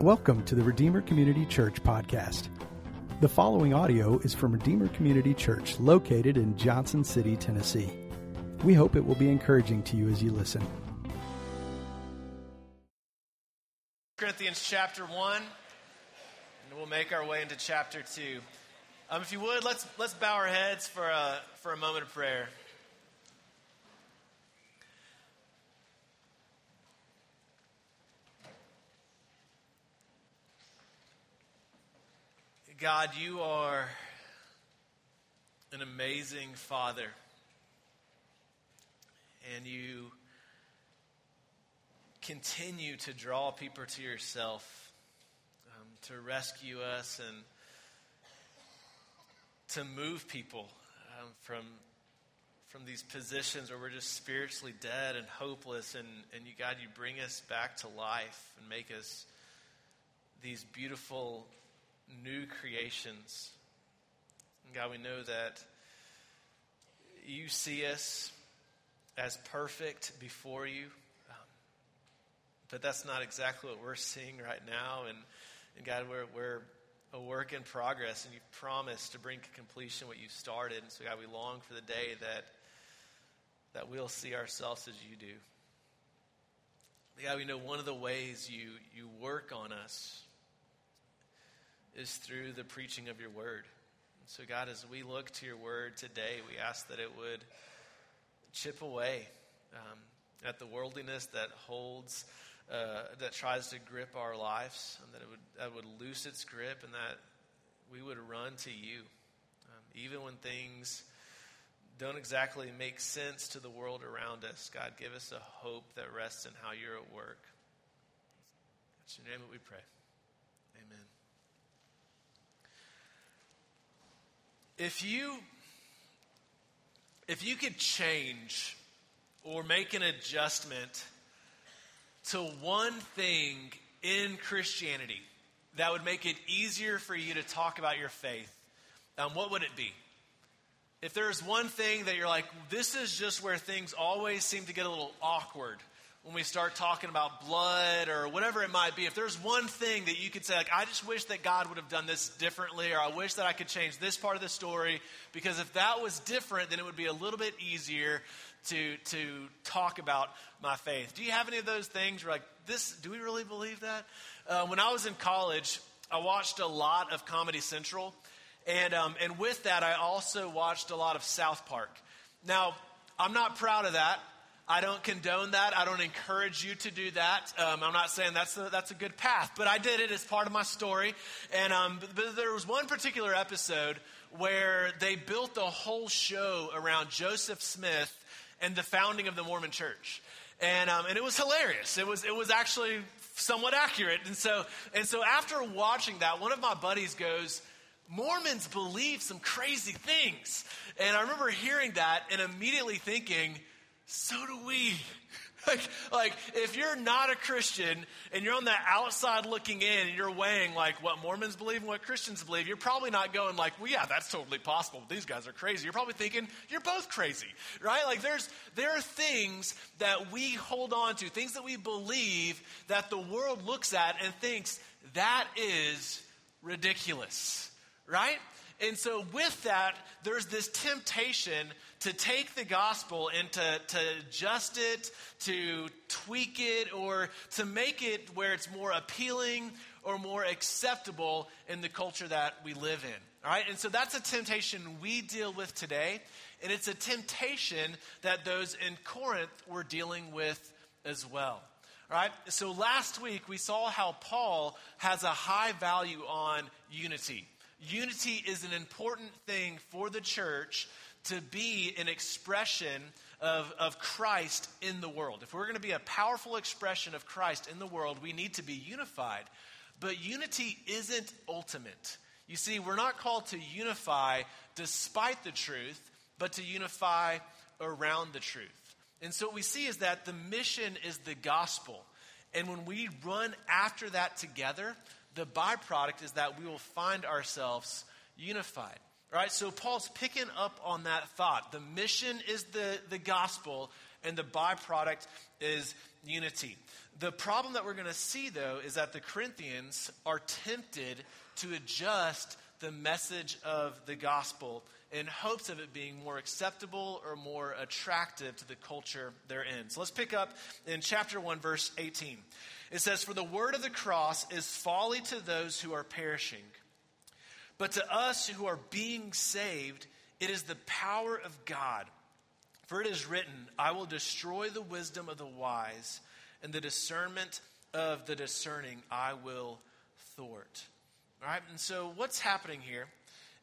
Welcome to the Redeemer Community Church podcast. The following audio is from Redeemer Community Church located in Johnson City, Tennessee. We hope it will be encouraging to you as you listen. Corinthians chapter 1, and we'll make our way into chapter 2. Um, if you would, let's, let's bow our heads for a, for a moment of prayer. God, you are an amazing Father. And you continue to draw people to yourself, um, to rescue us, and to move people um, from, from these positions where we're just spiritually dead and hopeless. And, and you, God, you bring us back to life and make us these beautiful new creations. And God, we know that you see us as perfect before you. Um, but that's not exactly what we're seeing right now. And, and God, we're, we're a work in progress, and you've promised to bring to completion what you started. And so, God, we long for the day that, that we'll see ourselves as you do. God, we know one of the ways you, you work on us is through the preaching of your word. And so, God, as we look to your word today, we ask that it would chip away um, at the worldliness that holds, uh, that tries to grip our lives, and that it would, that would loose its grip, and that we would run to you. Um, even when things don't exactly make sense to the world around us, God, give us a hope that rests in how you're at work. It's your name that we pray. Amen. If you if you could change or make an adjustment to one thing in Christianity that would make it easier for you to talk about your faith, um, what would it be? If there's one thing that you're like, this is just where things always seem to get a little awkward when we start talking about blood or whatever it might be, if there's one thing that you could say, like, I just wish that God would have done this differently, or I wish that I could change this part of the story, because if that was different, then it would be a little bit easier to, to talk about my faith. Do you have any of those things where, like, this, do we really believe that? Uh, when I was in college, I watched a lot of Comedy Central, and, um, and with that, I also watched a lot of South Park. Now, I'm not proud of that. I don't condone that. I don't encourage you to do that. Um, I'm not saying that's a, that's a good path, but I did it as part of my story. And um, but, but there was one particular episode where they built the whole show around Joseph Smith and the founding of the Mormon Church. And, um, and it was hilarious. It was, it was actually somewhat accurate. And so, and so after watching that, one of my buddies goes, Mormons believe some crazy things. And I remember hearing that and immediately thinking, so do we. Like, like, if you're not a Christian and you're on the outside looking in and you're weighing like what Mormons believe and what Christians believe, you're probably not going like, well, yeah, that's totally possible. These guys are crazy. You're probably thinking you're both crazy, right? Like, there's there are things that we hold on to, things that we believe that the world looks at and thinks that is ridiculous, right? And so, with that, there's this temptation to take the gospel and to, to adjust it, to tweak it, or to make it where it's more appealing or more acceptable in the culture that we live in. All right? And so, that's a temptation we deal with today. And it's a temptation that those in Corinth were dealing with as well. All right? So, last week we saw how Paul has a high value on unity. Unity is an important thing for the church to be an expression of, of Christ in the world. If we're going to be a powerful expression of Christ in the world, we need to be unified. But unity isn't ultimate. You see, we're not called to unify despite the truth, but to unify around the truth. And so what we see is that the mission is the gospel. And when we run after that together, the byproduct is that we will find ourselves unified. Right? So Paul's picking up on that thought. The mission is the, the gospel, and the byproduct is unity. The problem that we're going to see, though, is that the Corinthians are tempted to adjust the message of the gospel in hopes of it being more acceptable or more attractive to the culture they're in. So let's pick up in chapter 1, verse 18. It says, For the word of the cross is folly to those who are perishing, but to us who are being saved, it is the power of God. For it is written, I will destroy the wisdom of the wise, and the discernment of the discerning I will thwart. All right, and so what's happening here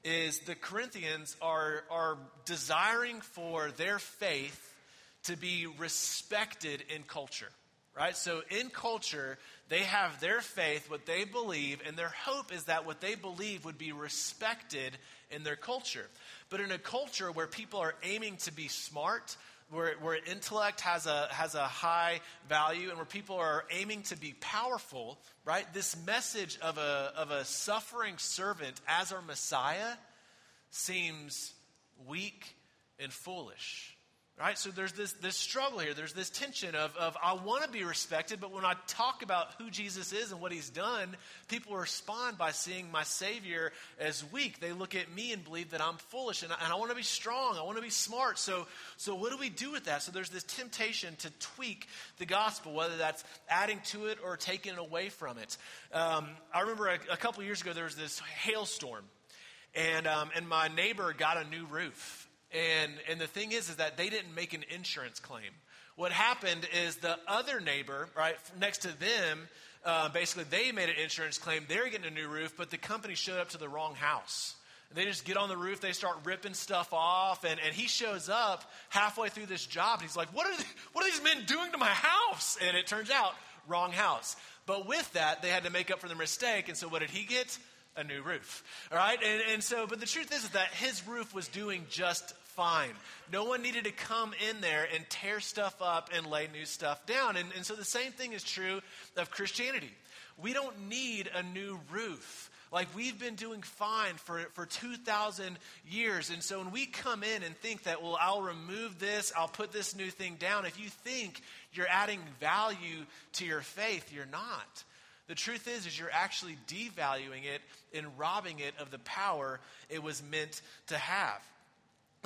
is the Corinthians are, are desiring for their faith to be respected in culture, right? So in culture, they have their faith, what they believe, and their hope is that what they believe would be respected in their culture. But in a culture where people are aiming to be smart, where, where intellect has a, has a high value and where people are aiming to be powerful, right? This message of a, of a suffering servant as our Messiah seems weak and foolish. Right? So there's this, this struggle here. There's this tension of, of I want to be respected, but when I talk about who Jesus is and what he's done, people respond by seeing my Savior as weak. They look at me and believe that I'm foolish, and I, and I want to be strong. I want to be smart. So, so what do we do with that? So there's this temptation to tweak the gospel, whether that's adding to it or taking it away from it. Um, I remember a, a couple years ago, there was this hailstorm, and, um, and my neighbor got a new roof. And, and the thing is, is that they didn't make an insurance claim. What happened is the other neighbor, right, next to them, uh, basically they made an insurance claim. They're getting a new roof, but the company showed up to the wrong house. They just get on the roof, they start ripping stuff off, and, and he shows up halfway through this job, and he's like, what are, what are these men doing to my house? And it turns out, wrong house. But with that, they had to make up for their mistake, and so what did he get? a new roof. All right? And, and so, but the truth is that his roof was doing just fine. No one needed to come in there and tear stuff up and lay new stuff down. And, and so the same thing is true of Christianity. We don't need a new roof. Like we've been doing fine for, for 2,000 years. And so when we come in and think that, well, I'll remove this, I'll put this new thing down, if you think you're adding value to your faith, you're not. The truth is, is you're actually devaluing it and robbing it of the power it was meant to have.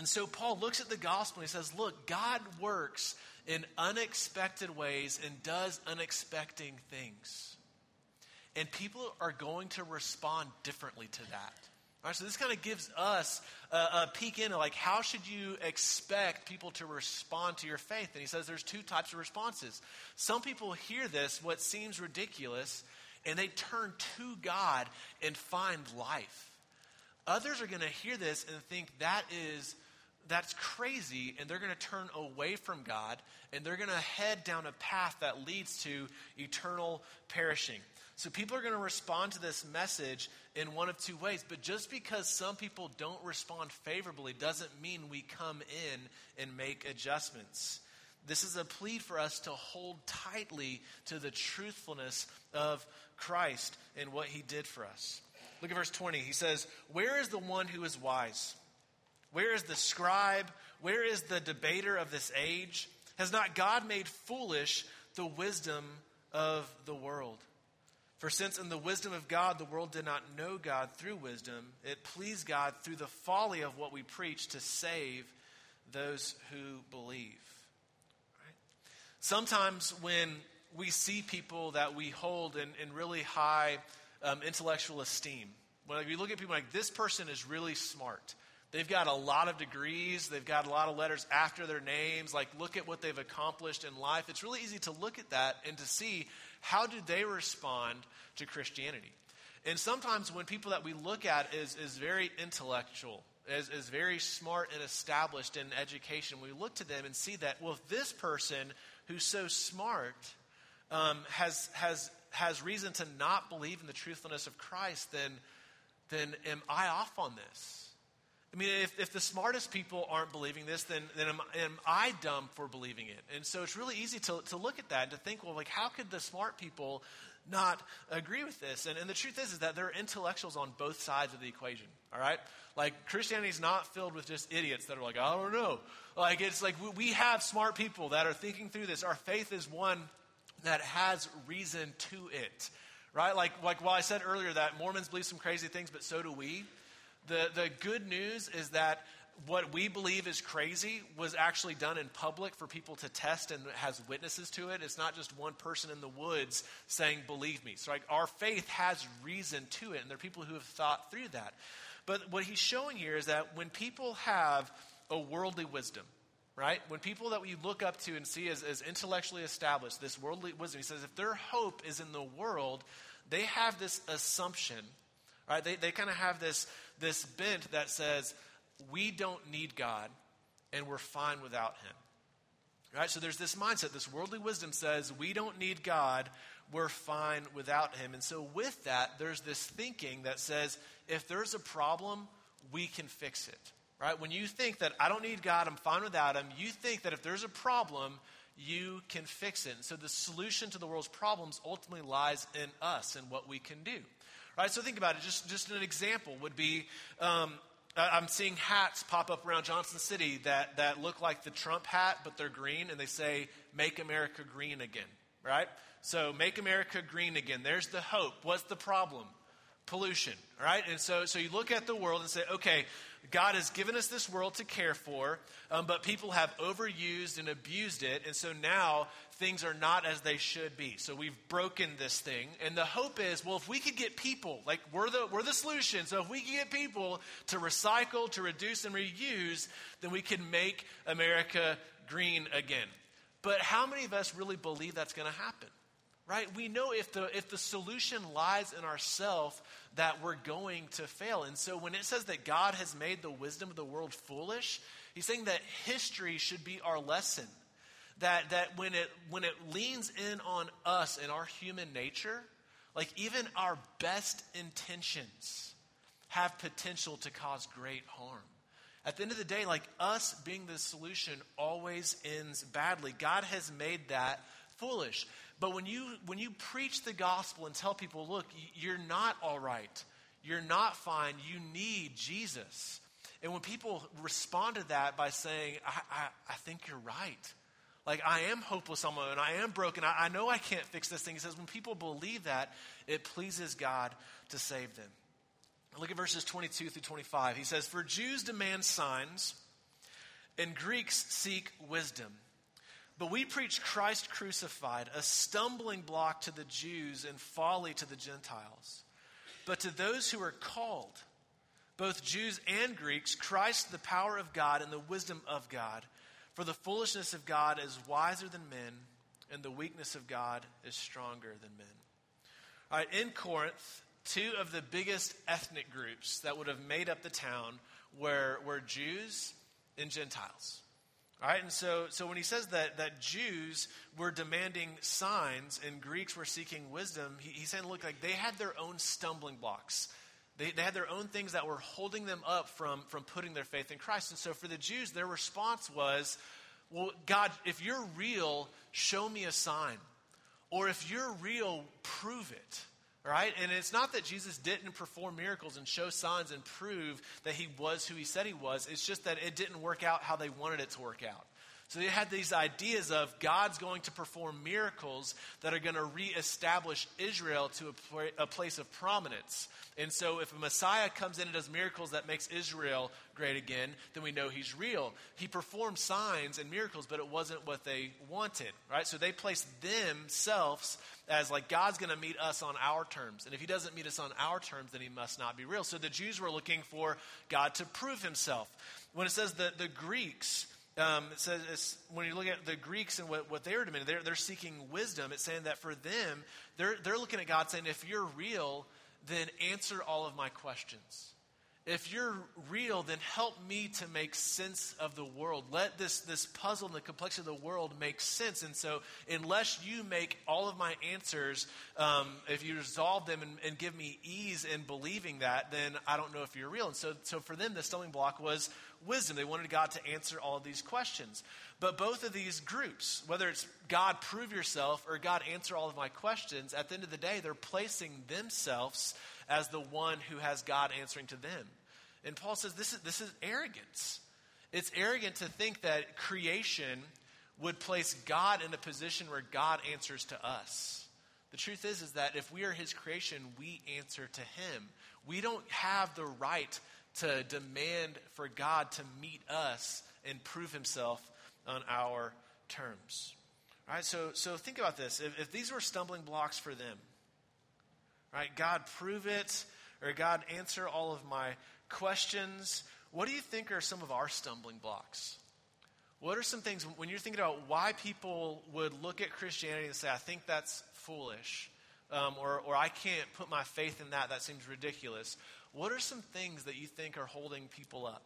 And so Paul looks at the gospel and he says, Look, God works in unexpected ways and does unexpected things. And people are going to respond differently to that. All right, so this kind of gives us a, a, peek into like how should you expect people to respond to your faith? And he says there's two types of responses. Some people hear this, what seems ridiculous, and they turn to God and find life. Others are going to hear this and think that is that's crazy and they're going to turn away from God and they're going to head down a path that leads to eternal perishing. So people are going to respond to this message in one of two ways. But just because some people don't respond favorably doesn't mean we come in and make adjustments. This is a plea for us to hold tightly to the truthfulness of Christ and what he did for us. Look at verse 20. He says, Where is the one who is wise? Where is the scribe? Where is the debater of this age? Has not God made foolish the wisdom of the world? For since in the wisdom of God the world did not know God through wisdom, it pleased God through the folly of what we preach to save those who believe. Right? Sometimes when we see people that we hold in, in really high um, intellectual esteem, when we look at people like this person is really smart, They've got a lot of degrees. They've got a lot of letters after their names. Like, look at what they've accomplished in life. It's really easy to look at that and to see how do they respond to Christianity. And sometimes when people that we look at is, is very intellectual, is, is very smart and established in education, we look to them and see that, well, if this person who's so smart um, has, has, has reason to not believe in the truthfulness of Christ, then, then am I off on this? I mean, if, if the smartest people aren't believing this, then, then am, am I dumb for believing it? And so it's really easy to, to look at that and to think, well, like, how could the smart people not agree with this? And, and the truth is, is that there are intellectuals on both sides of the equation, all right? Like, Christianity is not filled with just idiots that are like, I don't know. Like, it's like we, we have smart people that are thinking through this. Our faith is one that has reason to it, right? Like, like while I said earlier that Mormons believe some crazy things, but so do we. The, the good news is that what we believe is crazy was actually done in public for people to test and has witnesses to it. It's not just one person in the woods saying, believe me. So, like, our faith has reason to it, and there are people who have thought through that. But what he's showing here is that when people have a worldly wisdom, right? When people that we look up to and see as, as intellectually established, this worldly wisdom, he says if their hope is in the world, they have this assumption, right? They, they kind of have this, this bent that says, we don't need God and we're fine without him. Right? So there's this mindset, this worldly wisdom says, we don't need God, we're fine without him. And so with that, there's this thinking that says, if there's a problem, we can fix it. Right? When you think that I don't need God, I'm fine without him, you think that if there's a problem, you can fix it. And so the solution to the world's problems ultimately lies in us and what we can do. Right? So think about it. Just, just an example would be um, I'm seeing hats pop up around Johnson City that, that look like the Trump hat, but they're green, and they say, Make America Green Again, right? So, Make America Green Again. There's the hope. What's the problem? Pollution, right? And so, so you look at the world and say, okay, God has given us this world to care for, um, but people have overused and abused it, and so now things are not as they should be. So we've broken this thing, and the hope is, well, if we could get people, like we're the we're the solution. So if we can get people to recycle, to reduce, and reuse, then we can make America green again. But how many of us really believe that's going to happen? Right? We know if the, if the solution lies in ourself that we're going to fail. And so when it says that God has made the wisdom of the world foolish, he's saying that history should be our lesson. That, that when, it, when it leans in on us and our human nature, like even our best intentions have potential to cause great harm. At the end of the day, like us being the solution always ends badly. God has made that foolish. But when you, when you preach the gospel and tell people, look, you're not all right, you're not fine, you need Jesus. And when people respond to that by saying, I, I, I think you're right. Like, I am hopeless on my own. I am broken. I, I know I can't fix this thing. He says, when people believe that, it pleases God to save them. Look at verses 22 through 25. He says, For Jews demand signs, and Greeks seek wisdom. But we preach Christ crucified, a stumbling block to the Jews and folly to the Gentiles. But to those who are called, both Jews and Greeks, Christ the power of God and the wisdom of God. For the foolishness of God is wiser than men, and the weakness of God is stronger than men. All right, in Corinth, two of the biggest ethnic groups that would have made up the town were, were Jews and Gentiles. Right, and so, so when he says that, that Jews were demanding signs and Greeks were seeking wisdom, he, he's saying, look, like they had their own stumbling blocks. They, they had their own things that were holding them up from, from putting their faith in Christ. And so for the Jews, their response was, well, God, if you're real, show me a sign. Or if you're real, prove it. Right? And it's not that Jesus didn't perform miracles and show signs and prove that he was who he said he was. It's just that it didn't work out how they wanted it to work out. So they had these ideas of God's going to perform miracles that are going to reestablish Israel to a, a, place of prominence. And so if a Messiah comes in and does miracles that makes Israel great again, then we know he's real. He performed signs and miracles, but it wasn't what they wanted, right? So they placed themselves as like God's going to meet us on our terms. And if he doesn't meet us on our terms, then he must not be real. So the Jews were looking for God to prove himself. When it says that the Greeks um, it says when you look at the Greeks and what, what they're demanding, they're, they're seeking wisdom. It's saying that for them, they're, they're looking at God saying, if you're real, then answer all of my questions. if you're real, then help me to make sense of the world. Let this, this puzzle and the complexity of the world make sense. And so, unless you make all of my answers, um, if you resolve them and, and, give me ease in believing that, then I don't know if you're real. And so, so, for them, the stumbling block was wisdom. They wanted God to answer all these questions. But both of these groups, whether it's God prove yourself or God answer all of my questions, at the end of the day, they're placing themselves as the one who has God answering to them. And Paul says this is, this is arrogance. It's arrogant to think that creation would place God in a position where God answers to us. The truth is, is that if we are his creation, we answer to him. We don't have the right to demand for God to meet us and prove himself on our terms. All right, so, so think about this. If, if these were stumbling blocks for them, right, God prove it, or God answer all of my questions, what do you think are some of our stumbling blocks? What are some things, when you're thinking about why people would look at Christianity and say, I think that's foolish, um, or, or I can't put my faith in that, that seems ridiculous. What are some things that you think are holding people up?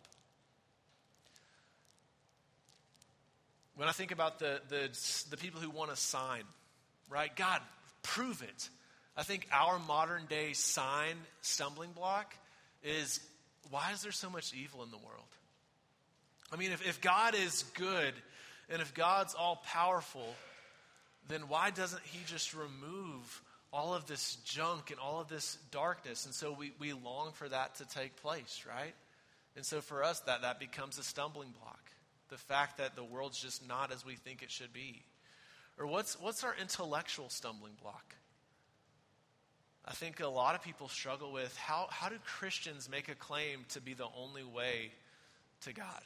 When I think about the, the, the people who want a sign, right? God, prove it. I think our modern day sign stumbling block is why is there so much evil in the world? I mean, if, if God is good and if God's all powerful, then why doesn't He just remove of this junk and all of this darkness? And so we, we long for that to take place, right? And so for us, that, that becomes a stumbling block the fact that the world's just not as we think it should be? Or what's, what's our intellectual stumbling block? I think a lot of people struggle with how, how do Christians make a claim to be the only way to God?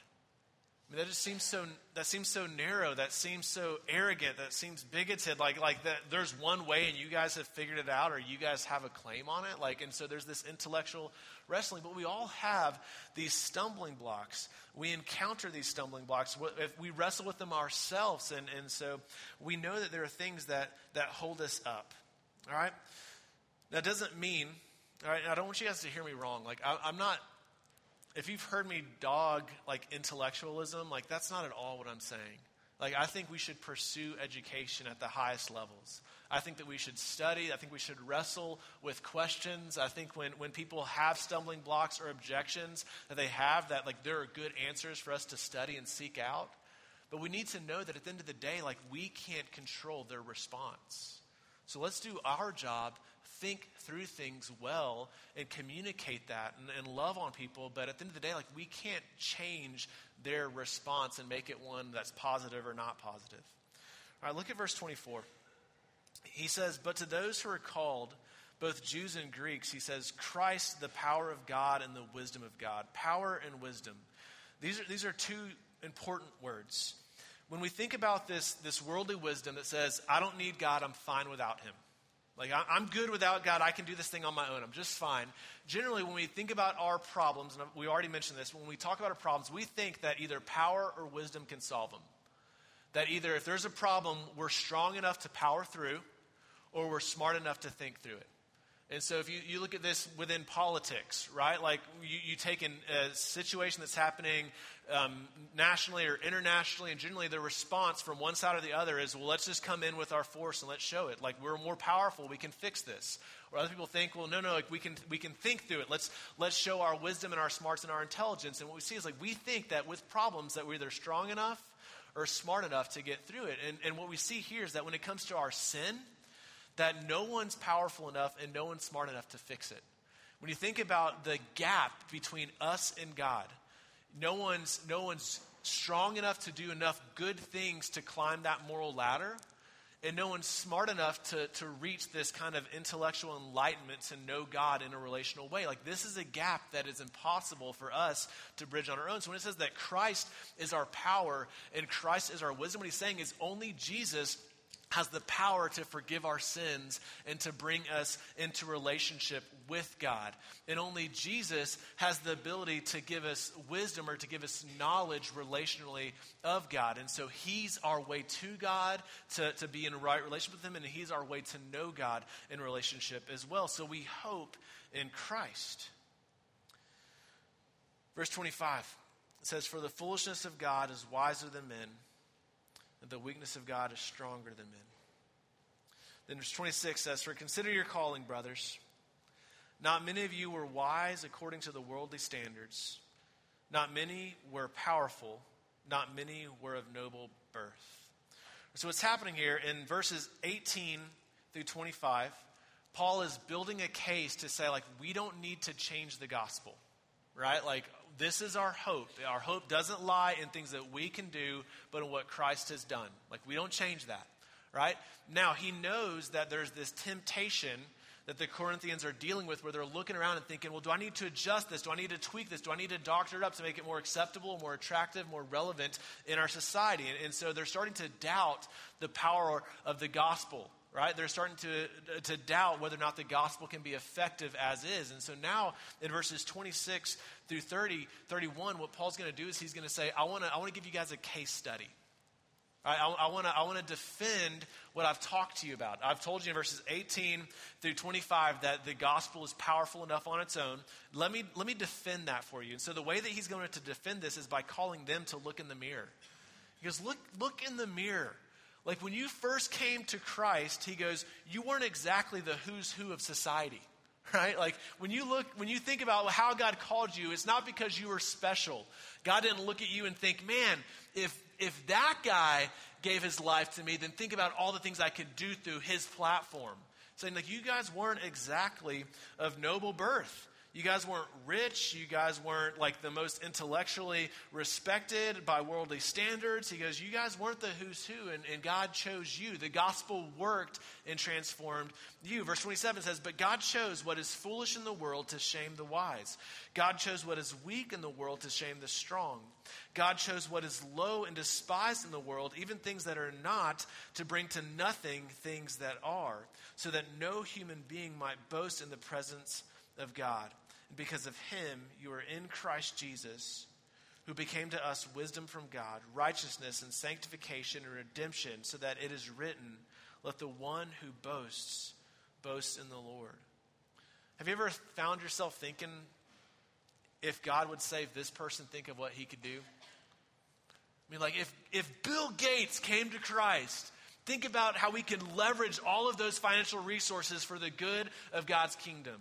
I mean, that just seems so that seems so narrow, that seems so arrogant, that seems bigoted, like like that there's one way and you guys have figured it out or you guys have a claim on it. Like and so there's this intellectual wrestling, but we all have these stumbling blocks. We encounter these stumbling blocks. If we wrestle with them ourselves, and, and so we know that there are things that that hold us up. All right? That doesn't mean, all right, I don't want you guys to hear me wrong. Like I, I'm not if you've heard me dog like intellectualism, like that's not at all what I'm saying. Like I think we should pursue education at the highest levels. I think that we should study. I think we should wrestle with questions. I think when, when people have stumbling blocks or objections that they have, that like there are good answers for us to study and seek out. But we need to know that at the end of the day, like we can't control their response. So let's do our job think through things well and communicate that and, and, love on people. But at the end of the day, like we can't change their response and make it one that's positive or not positive. All right, look at verse 24. He says, But to those who are called, both Jews and Greeks, he says, Christ, the power of God and the wisdom of God. Power and wisdom. These are, these are two important words. When we think about this, this worldly wisdom that says, I don't need God, I'm fine without him. Like, I'm good without God. I can do this thing on my own. I'm just fine. Generally, when we think about our problems, and we already mentioned this, when we talk about our problems, we think that either power or wisdom can solve them. That either if there's a problem, we're strong enough to power through, or we're smart enough to think through it. And so, if you, you look at this within politics, right? Like you, you take in a situation that's happening um, nationally or internationally, and generally the response from one side or the other is, well, let's just come in with our force and let's show it. Like we're more powerful, we can fix this. Or other people think, well, no, no, like we can we can think through it. Let's let's show our wisdom and our smarts and our intelligence. And what we see is like we think that with problems that we're either strong enough or smart enough to get through it. And, and what we see here is that when it comes to our sin that no one's powerful enough and no one's smart enough to fix it. When you think about the gap between us and God, no one's, no one's strong enough to do enough good things to climb that moral ladder, and no one's smart enough to, to reach this kind of intellectual enlightenment to know God in a relational way. Like, this is a gap that is impossible for us to bridge on our own. So, when it says that Christ is our power and Christ is our wisdom, what he's saying is only Jesus has the power to forgive our sins and to bring us into relationship with God. And only Jesus has the ability to give us wisdom or to give us knowledge relationally of God. And so He's our way to God, to, to be in a right relationship with Him, and He's our way to know God in relationship as well. So we hope in Christ. Verse 25 says, For the foolishness of God is wiser than men, and the weakness of God is stronger than men. Then verse 26 says, For consider your calling, brothers. Not many of you were wise according to the worldly standards. Not many were powerful. Not many were of noble birth. So, what's happening here in verses 18 through 25, Paul is building a case to say, like, we don't need to change the gospel, right? Like, this is our hope. Our hope doesn't lie in things that we can do, but in what Christ has done. Like, we don't change that, right? Now, he knows that there's this temptation that the Corinthians are dealing with where they're looking around and thinking, well, do I need to adjust this? Do I need to tweak this? Do I need to doctor it up to make it more acceptable, more attractive, more relevant in our society? And, and so they're starting to doubt the power of the gospel right? They're starting to, to doubt whether or not the gospel can be effective as is. And so now in verses 26 through 30, 31, what Paul's going to do is he's going to say, I want to I wanna give you guys a case study. I, I, I want to defend what I've talked to you about. I've told you in verses 18 through 25 that the gospel is powerful enough on its own. Let me, let me defend that for you. And so the way that he's going to defend this is by calling them to look in the mirror. He goes, Look, look in the mirror. Like when you first came to Christ, he goes, You weren't exactly the who's who of society right? Like when you look, when you think about how God called you, it's not because you were special. God didn't look at you and think, man, if if that guy gave his life to me, then think about all the things I could do through his platform. Saying, like, you guys weren't exactly of noble birth. You guys weren't rich. You guys weren't like the most intellectually respected by worldly standards. He goes, You guys weren't the who's who, and, and God chose you. The gospel worked and transformed you. Verse 27 says, But God chose what is foolish in the world to shame the wise. God chose what is weak in the world to shame the strong. God chose what is low and despised in the world, even things that are not, to bring to nothing things that are, so that no human being might boast in the presence of God. And because of him, you are in Christ Jesus, who became to us wisdom from God, righteousness and sanctification and redemption, so that it is written, Let the one who boasts boast in the Lord. Have you ever found yourself thinking, if God would save this person, think of what he could do? I mean, like, if, if Bill Gates came to Christ, think about how we can leverage all of those financial resources for the good of God's kingdom.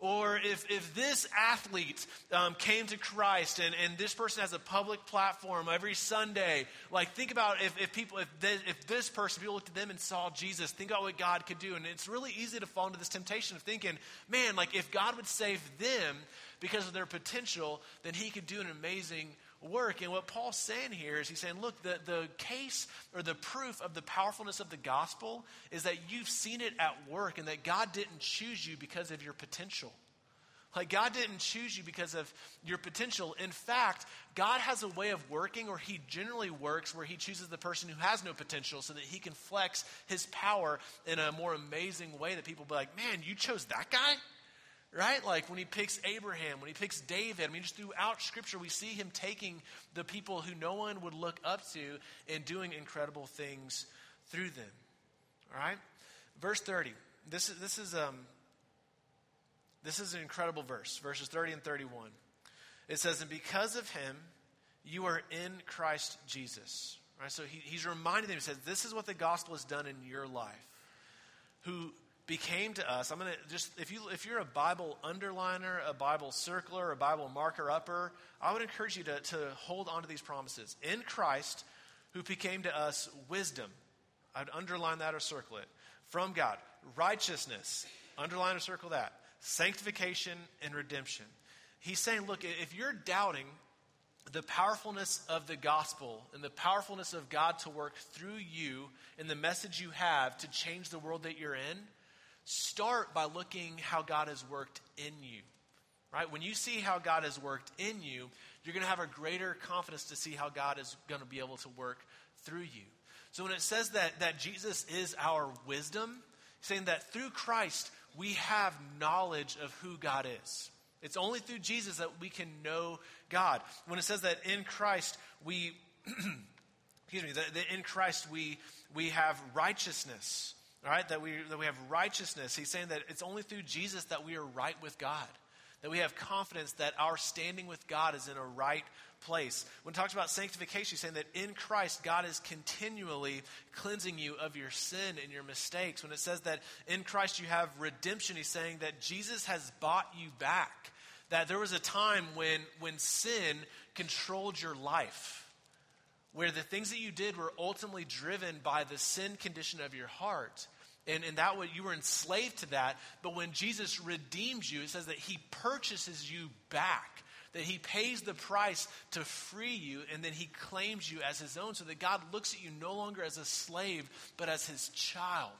Or if, if this athlete um, came to Christ and, and this person has a public platform every Sunday, like think about if, if people, if, if this person, people looked at them and saw Jesus, think about what God could do. And it's really easy to fall into this temptation of thinking, man, like if God would save them because of their potential, then he could do an amazing work. And what Paul's saying here is he's saying, look, the, the case or the proof of the powerfulness of the gospel is that you've seen it at work and that God didn't choose you because of your potential. Like, God didn't choose you because of your potential. In fact, God has a way of working, or He generally works, where He chooses the person who has no potential so that He can flex His power in a more amazing way that people be like, man, you chose that guy? Right? Like when he picks Abraham, when he picks David. I mean, just throughout Scripture, we see him taking the people who no one would look up to and doing incredible things through them. All right? Verse 30. This is, this is, um, this is an incredible verse, verses 30 and 31. It says, And because of him, you are in Christ Jesus. Right? So he, he's reminding them, he says, This is what the gospel has done in your life. Who became to us. I'm going to just, if, you, if you're a Bible underliner, a Bible circler, a Bible marker upper, I would encourage you to, to hold on to these promises. In Christ, who became to us wisdom. I'd underline that or circle it. From God. Righteousness. Underline or circle that. Sanctification and redemption. He's saying, look, if you're doubting the powerfulness of the gospel and the powerfulness of God to work through you and the message you have to change the world that you're in, start by looking how God has worked in you. Right? When you see how God has worked in you, you're going to have a greater confidence to see how God is going to be able to work through you. So when it says that, that Jesus is our wisdom, saying that through Christ we have knowledge of who God is. It's only through Jesus that we can know God. When it says that in Christ we, excuse me, that, in Christ we, we have righteousness. Right, that we, that we have righteousness. He's saying that it's only through Jesus that we are right with God. that we have confidence that our standing with God is in a right place. When it talks about sanctification, he's saying that in Christ, God is continually cleansing you of your sin and your mistakes. When it says that in Christ you have redemption, he's saying that Jesus has bought you back. That there was a time when, when sin controlled your life, where the things that you did were ultimately driven by the sin condition of your heart. And, and that way you were enslaved to that. But when Jesus redeems you, it says that he purchases you back that he pays the price to free you and then he claims you as his own so that God looks at you no longer as a slave but as his child.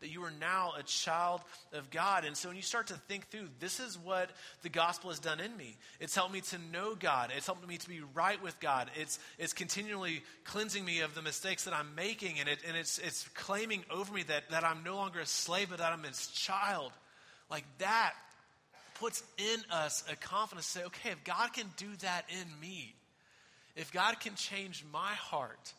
That you are now a child of God. And so when you start to think through, this is what the gospel has done in me. It's helped me to know God. It's helped me to be right with God. It's, it's continually cleansing me of the mistakes that I'm making. And, it, and it's, it's claiming over me that, that I'm no longer a slave, but that I'm his child. Like that puts in us a confidence to say, okay, if God can do that in me, if God can change my heart,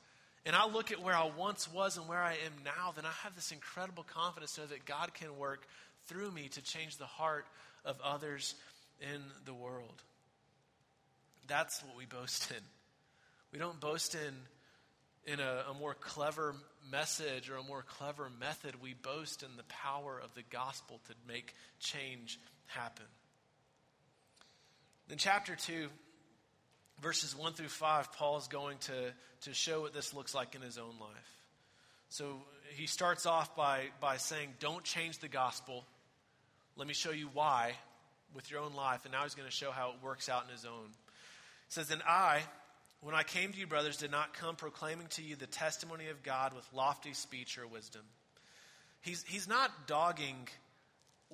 and I look at where I once was and where I am now, then I have this incredible confidence know that God can work through me to change the heart of others in the world. That's what we boast in. We don't boast in, in a, a more clever message or a more clever method. We boast in the power of the gospel to make change happen. In chapter 2, verses 1 through 5, Paul is going to, to show what this looks like in his own life. So he starts off by, by saying, Don't change the gospel. Let me show you why with your own life. And now he's going to show how it works out in his own. He says, And I, when I came to you, brothers, did not come proclaiming to you the testimony of God with lofty speech or wisdom. He's, he's not dogging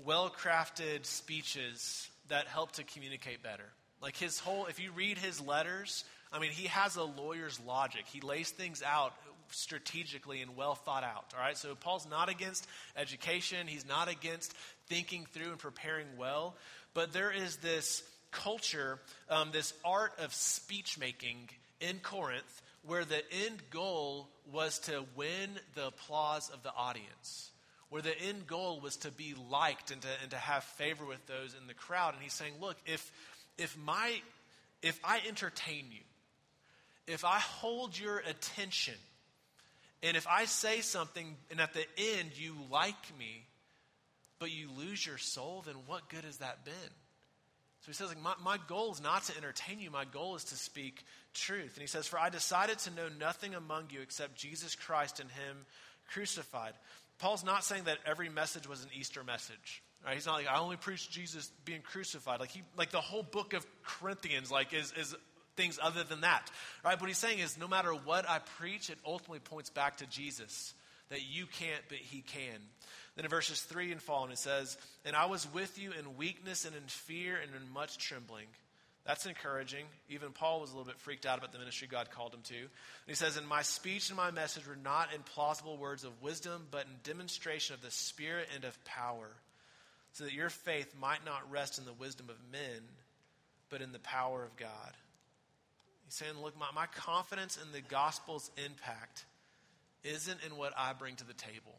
well crafted speeches that help to communicate better. Like his whole, if you read his letters, I mean, he has a lawyer's logic. He lays things out strategically and well thought out. All right, so Paul's not against education, he's not against thinking through and preparing well, but there is this culture, um, this art of speech making in Corinth where the end goal was to win the applause of the audience where the end goal was to be liked and to, and to have favor with those in the crowd. And he's saying, look, if, if, my, if I entertain you, if I hold your attention, and if I say something and at the end you like me, but you lose your soul, then what good has that been? So he says, like, my, my goal is not to entertain you. My goal is to speak truth. And he says, For I decided to know nothing among you except Jesus Christ and him crucified. Paul's not saying that every message was an Easter message. Right? He's not like I only preach Jesus being crucified. Like he, like the whole book of Corinthians, like is is things other than that. Right? What he's saying is, no matter what I preach, it ultimately points back to Jesus. That you can't, but he can. Then in verses three and following, it says, "And I was with you in weakness and in fear and in much trembling." That's encouraging. Even Paul was a little bit freaked out about the ministry God called him to. And he says, And my speech and my message were not in plausible words of wisdom, but in demonstration of the Spirit and of power, so that your faith might not rest in the wisdom of men, but in the power of God. He's saying, Look, my, my confidence in the gospel's impact isn't in what I bring to the table.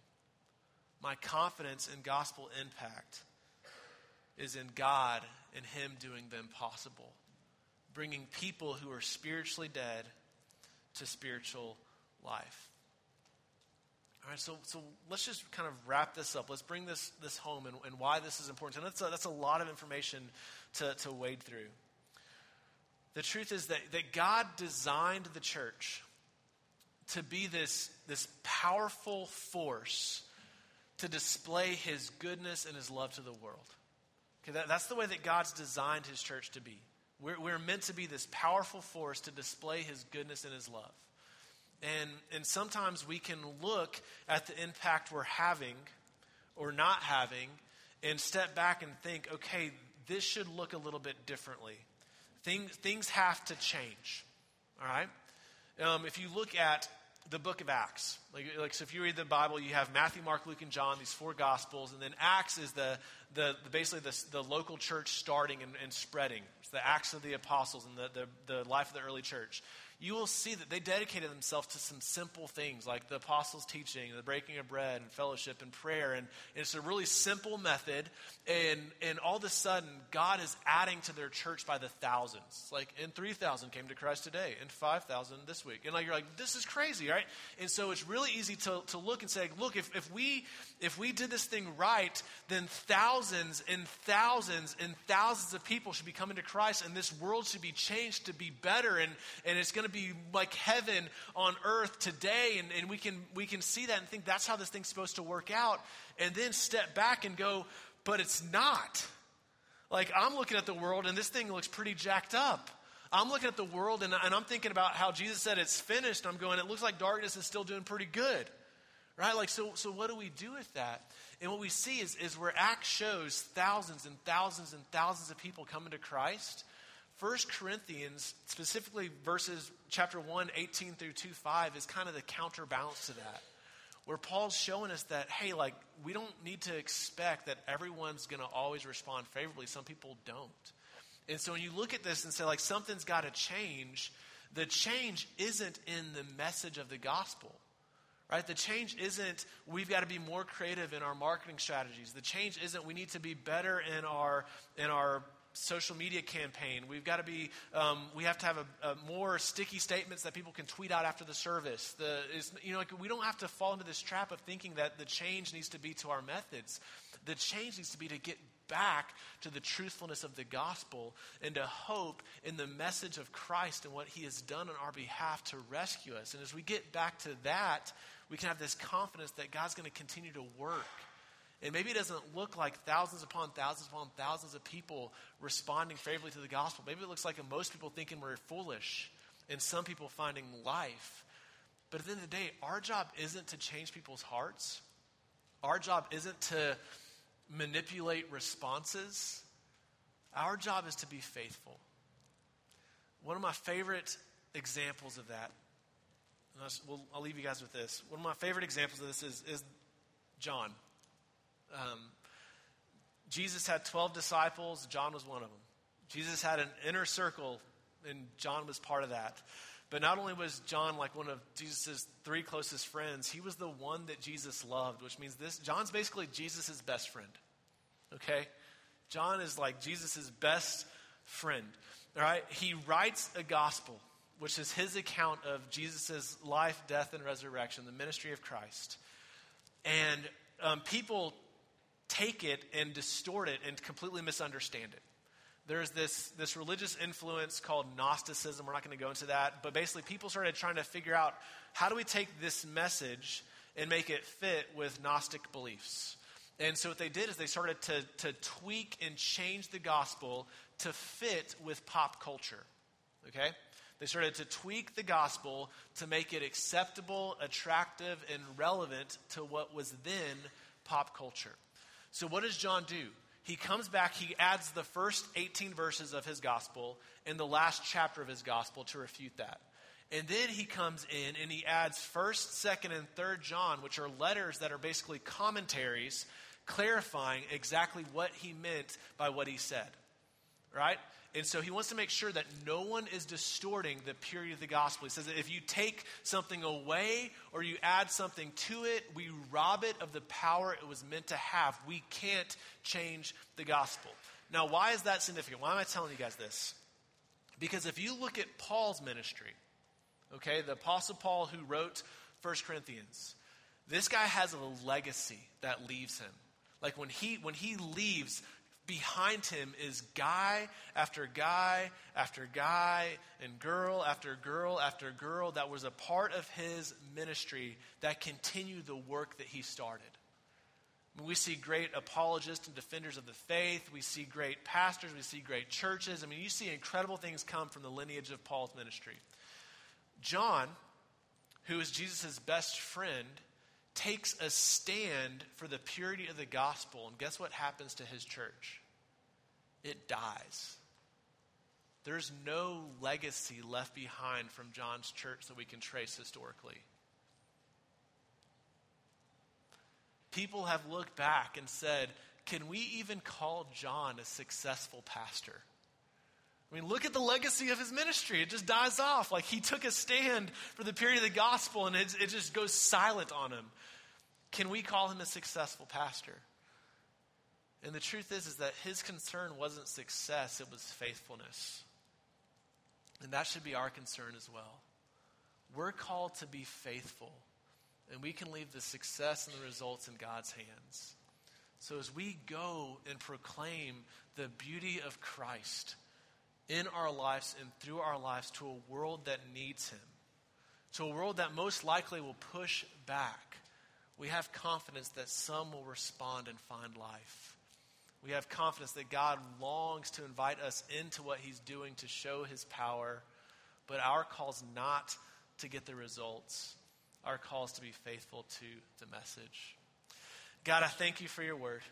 My confidence in gospel impact is in God and Him doing the impossible, bringing people who are spiritually dead to spiritual life. All right, so, so let's just kind of wrap this up. Let's bring this, this home and, and why this is important. And that's a, that's a lot of information to, to wade through. The truth is that, that God designed the church to be this, this powerful force to display his goodness and his love to the world. Okay, that, that's the way that God's designed his church to be. We're, we're meant to be this powerful force to display his goodness and his love. And, and sometimes we can look at the impact we're having or not having and step back and think, okay, this should look a little bit differently. Things, things have to change. All right? Um, if you look at the book of Acts. Like, like, so if you read the Bible, you have Matthew, Mark, Luke, and John, these four gospels, and then Acts is the, the, the basically the, the local church starting and, and, spreading. It's the Acts of the Apostles and the, the, the life of the early church. You will see that they dedicated themselves to some simple things like the apostles' teaching, the breaking of bread, and fellowship and prayer. And, and it's a really simple method. And, and all of a sudden, God is adding to their church by the thousands. Like, and 3,000 came to Christ today, and 5,000 this week. And like, you're like, this is crazy, right? And so it's really easy to, to look and say, look, if, if, we, if we did this thing right, then thousands and thousands and thousands of people should be coming to Christ, and this world should be changed to be better. And, and it's going to be like heaven on earth today. And, and we, can, we can see that and think that's how this thing's supposed to work out. And then step back and go, but it's not. Like, I'm looking at the world, and this thing looks pretty jacked up. I'm looking at the world, and, and I'm thinking about how Jesus said it's finished. I'm going, it looks like darkness is still doing pretty good. Right? Like, so, so what do we do with that? And what we see is, is where Acts shows thousands and thousands and thousands of people coming to Christ. First Corinthians, specifically verses chapter 1, 18 through 2, 5, is kind of the counterbalance to that. Where Paul's showing us that, hey, like, we don't need to expect that everyone's going to always respond favorably. Some people don't. And so when you look at this and say, like, something's got to change, the change isn't in the message of the gospel. Right? The change isn't we've got to be more creative in our marketing strategies. The change isn't we need to be better in our in our social media campaign. We've got to be, um, we have to have a, a, more sticky statements that people can tweet out after the service. The, you know, like we don't have to fall into this trap of thinking that the change needs to be to our methods. The change needs to be to get back to the truthfulness of the gospel and to hope in the message of Christ and what he has done on our behalf to rescue us. And as we get back to that, we can have this confidence that God's going to continue to work and maybe it doesn't look like thousands upon thousands upon thousands of people responding favorably to the gospel. Maybe it looks like most people thinking we're foolish and some people finding life. But at the end of the day, our job isn't to change people's hearts. Our job isn't to manipulate responses. Our job is to be faithful. One of my favorite examples of that, I'll, I'll leave you guys with this. One of my favorite examples of this is, is John. Um, Jesus had 12 disciples, John was one of them. Jesus had an inner circle, and John was part of that. But not only was John like one of Jesus' three closest friends, he was the one that Jesus loved, which means this John's basically Jesus' best friend. Okay? John is like Jesus' best friend. All right? He writes a gospel, which is his account of Jesus' life, death, and resurrection, the ministry of Christ. And um, people take it and distort it and completely misunderstand it. There's this, this religious influence called Gnosticism. We're not going to go into that. But basically, people started trying to figure out how do we take this message and make it fit with Gnostic beliefs. And so, what they did is they started to, to tweak and change the gospel to fit with pop culture. Okay? They started to tweak the gospel to make it acceptable, attractive, and relevant to what was then pop culture. So, what does John do? He comes back, he adds the first 18 verses of his gospel in the last chapter of his gospel to refute that. And then he comes in and he adds 1st, 2nd, and 3rd John, which are letters that are basically commentaries clarifying exactly what he meant by what he said. Right? And so he wants to make sure that no one is distorting the purity of the gospel. He says that if you take something away or you add something to it, we rob it of the power it was meant to have. We can't change the gospel. Now, why is that significant? Why am I telling you guys this? Because if you look at Paul's ministry, okay, the Apostle Paul who wrote 1 Corinthians, this guy has a legacy that leaves him. Like when he when he leaves, behind him is guy after guy after guy and girl after girl after girl that was a part of his ministry that continued the work that he started. we see great apologists and defenders of the faith. We see great pastors. We see great churches. I mean, you see incredible things come from the lineage of Paul's ministry. John, who is Jesus' best friend, takes a stand for the purity of the gospel. And guess what happens to his church? It dies. There's no legacy left behind from John's church that we can trace historically. People have looked back and said, can we even call John a successful pastor? I mean, look at the legacy of his ministry. It just dies off. Like he took a stand for the period of the gospel and it, it just goes silent on him. Can we call him a successful pastor? And the truth is, is that his concern wasn't success, it was faithfulness. And that should be our concern as well. We're called to be faithful, and we can leave the success and the results in God's hands. So as we go and proclaim the beauty of Christ in our lives and through our lives to a world that needs him, to a world that most likely will push back, we have confidence that some will respond and find life. We have confidence that God longs to invite us into what He's doing to show His power, but our call is not to get the results. Our call is to be faithful to the message. God, I thank you for your word.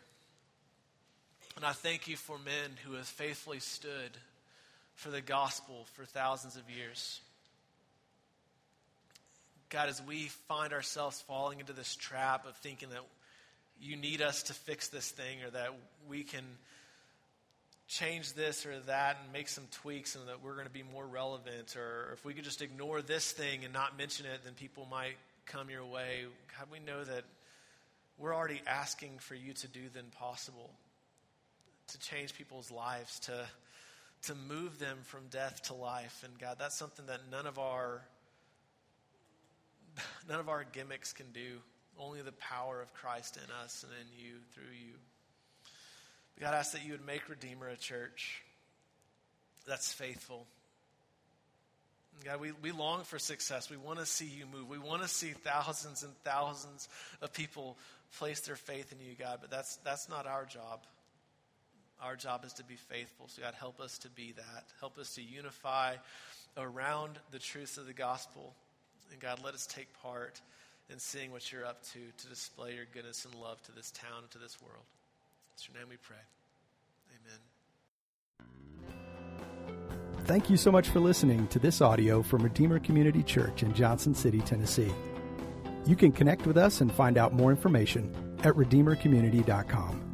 And I thank you for men who have faithfully stood for the gospel for thousands of years. God, as we find ourselves falling into this trap of thinking that you need us to fix this thing or that we can change this or that and make some tweaks and that we're going to be more relevant or if we could just ignore this thing and not mention it then people might come your way God we know that we're already asking for you to do the impossible to change people's lives to to move them from death to life and God that's something that none of our none of our gimmicks can do only the power of Christ in us and in you, through you. God, I ask that you would make Redeemer a church that's faithful. God, we, we long for success. We want to see you move. We want to see thousands and thousands of people place their faith in you, God, but that's, that's not our job. Our job is to be faithful. So, God, help us to be that. Help us to unify around the truths of the gospel. And, God, let us take part in seeing what you're up to to display your goodness and love to this town and to this world. It's your name we pray. Amen. Thank you so much for listening to this audio from Redeemer Community Church in Johnson City, Tennessee. You can connect with us and find out more information at redeemercommunity.com.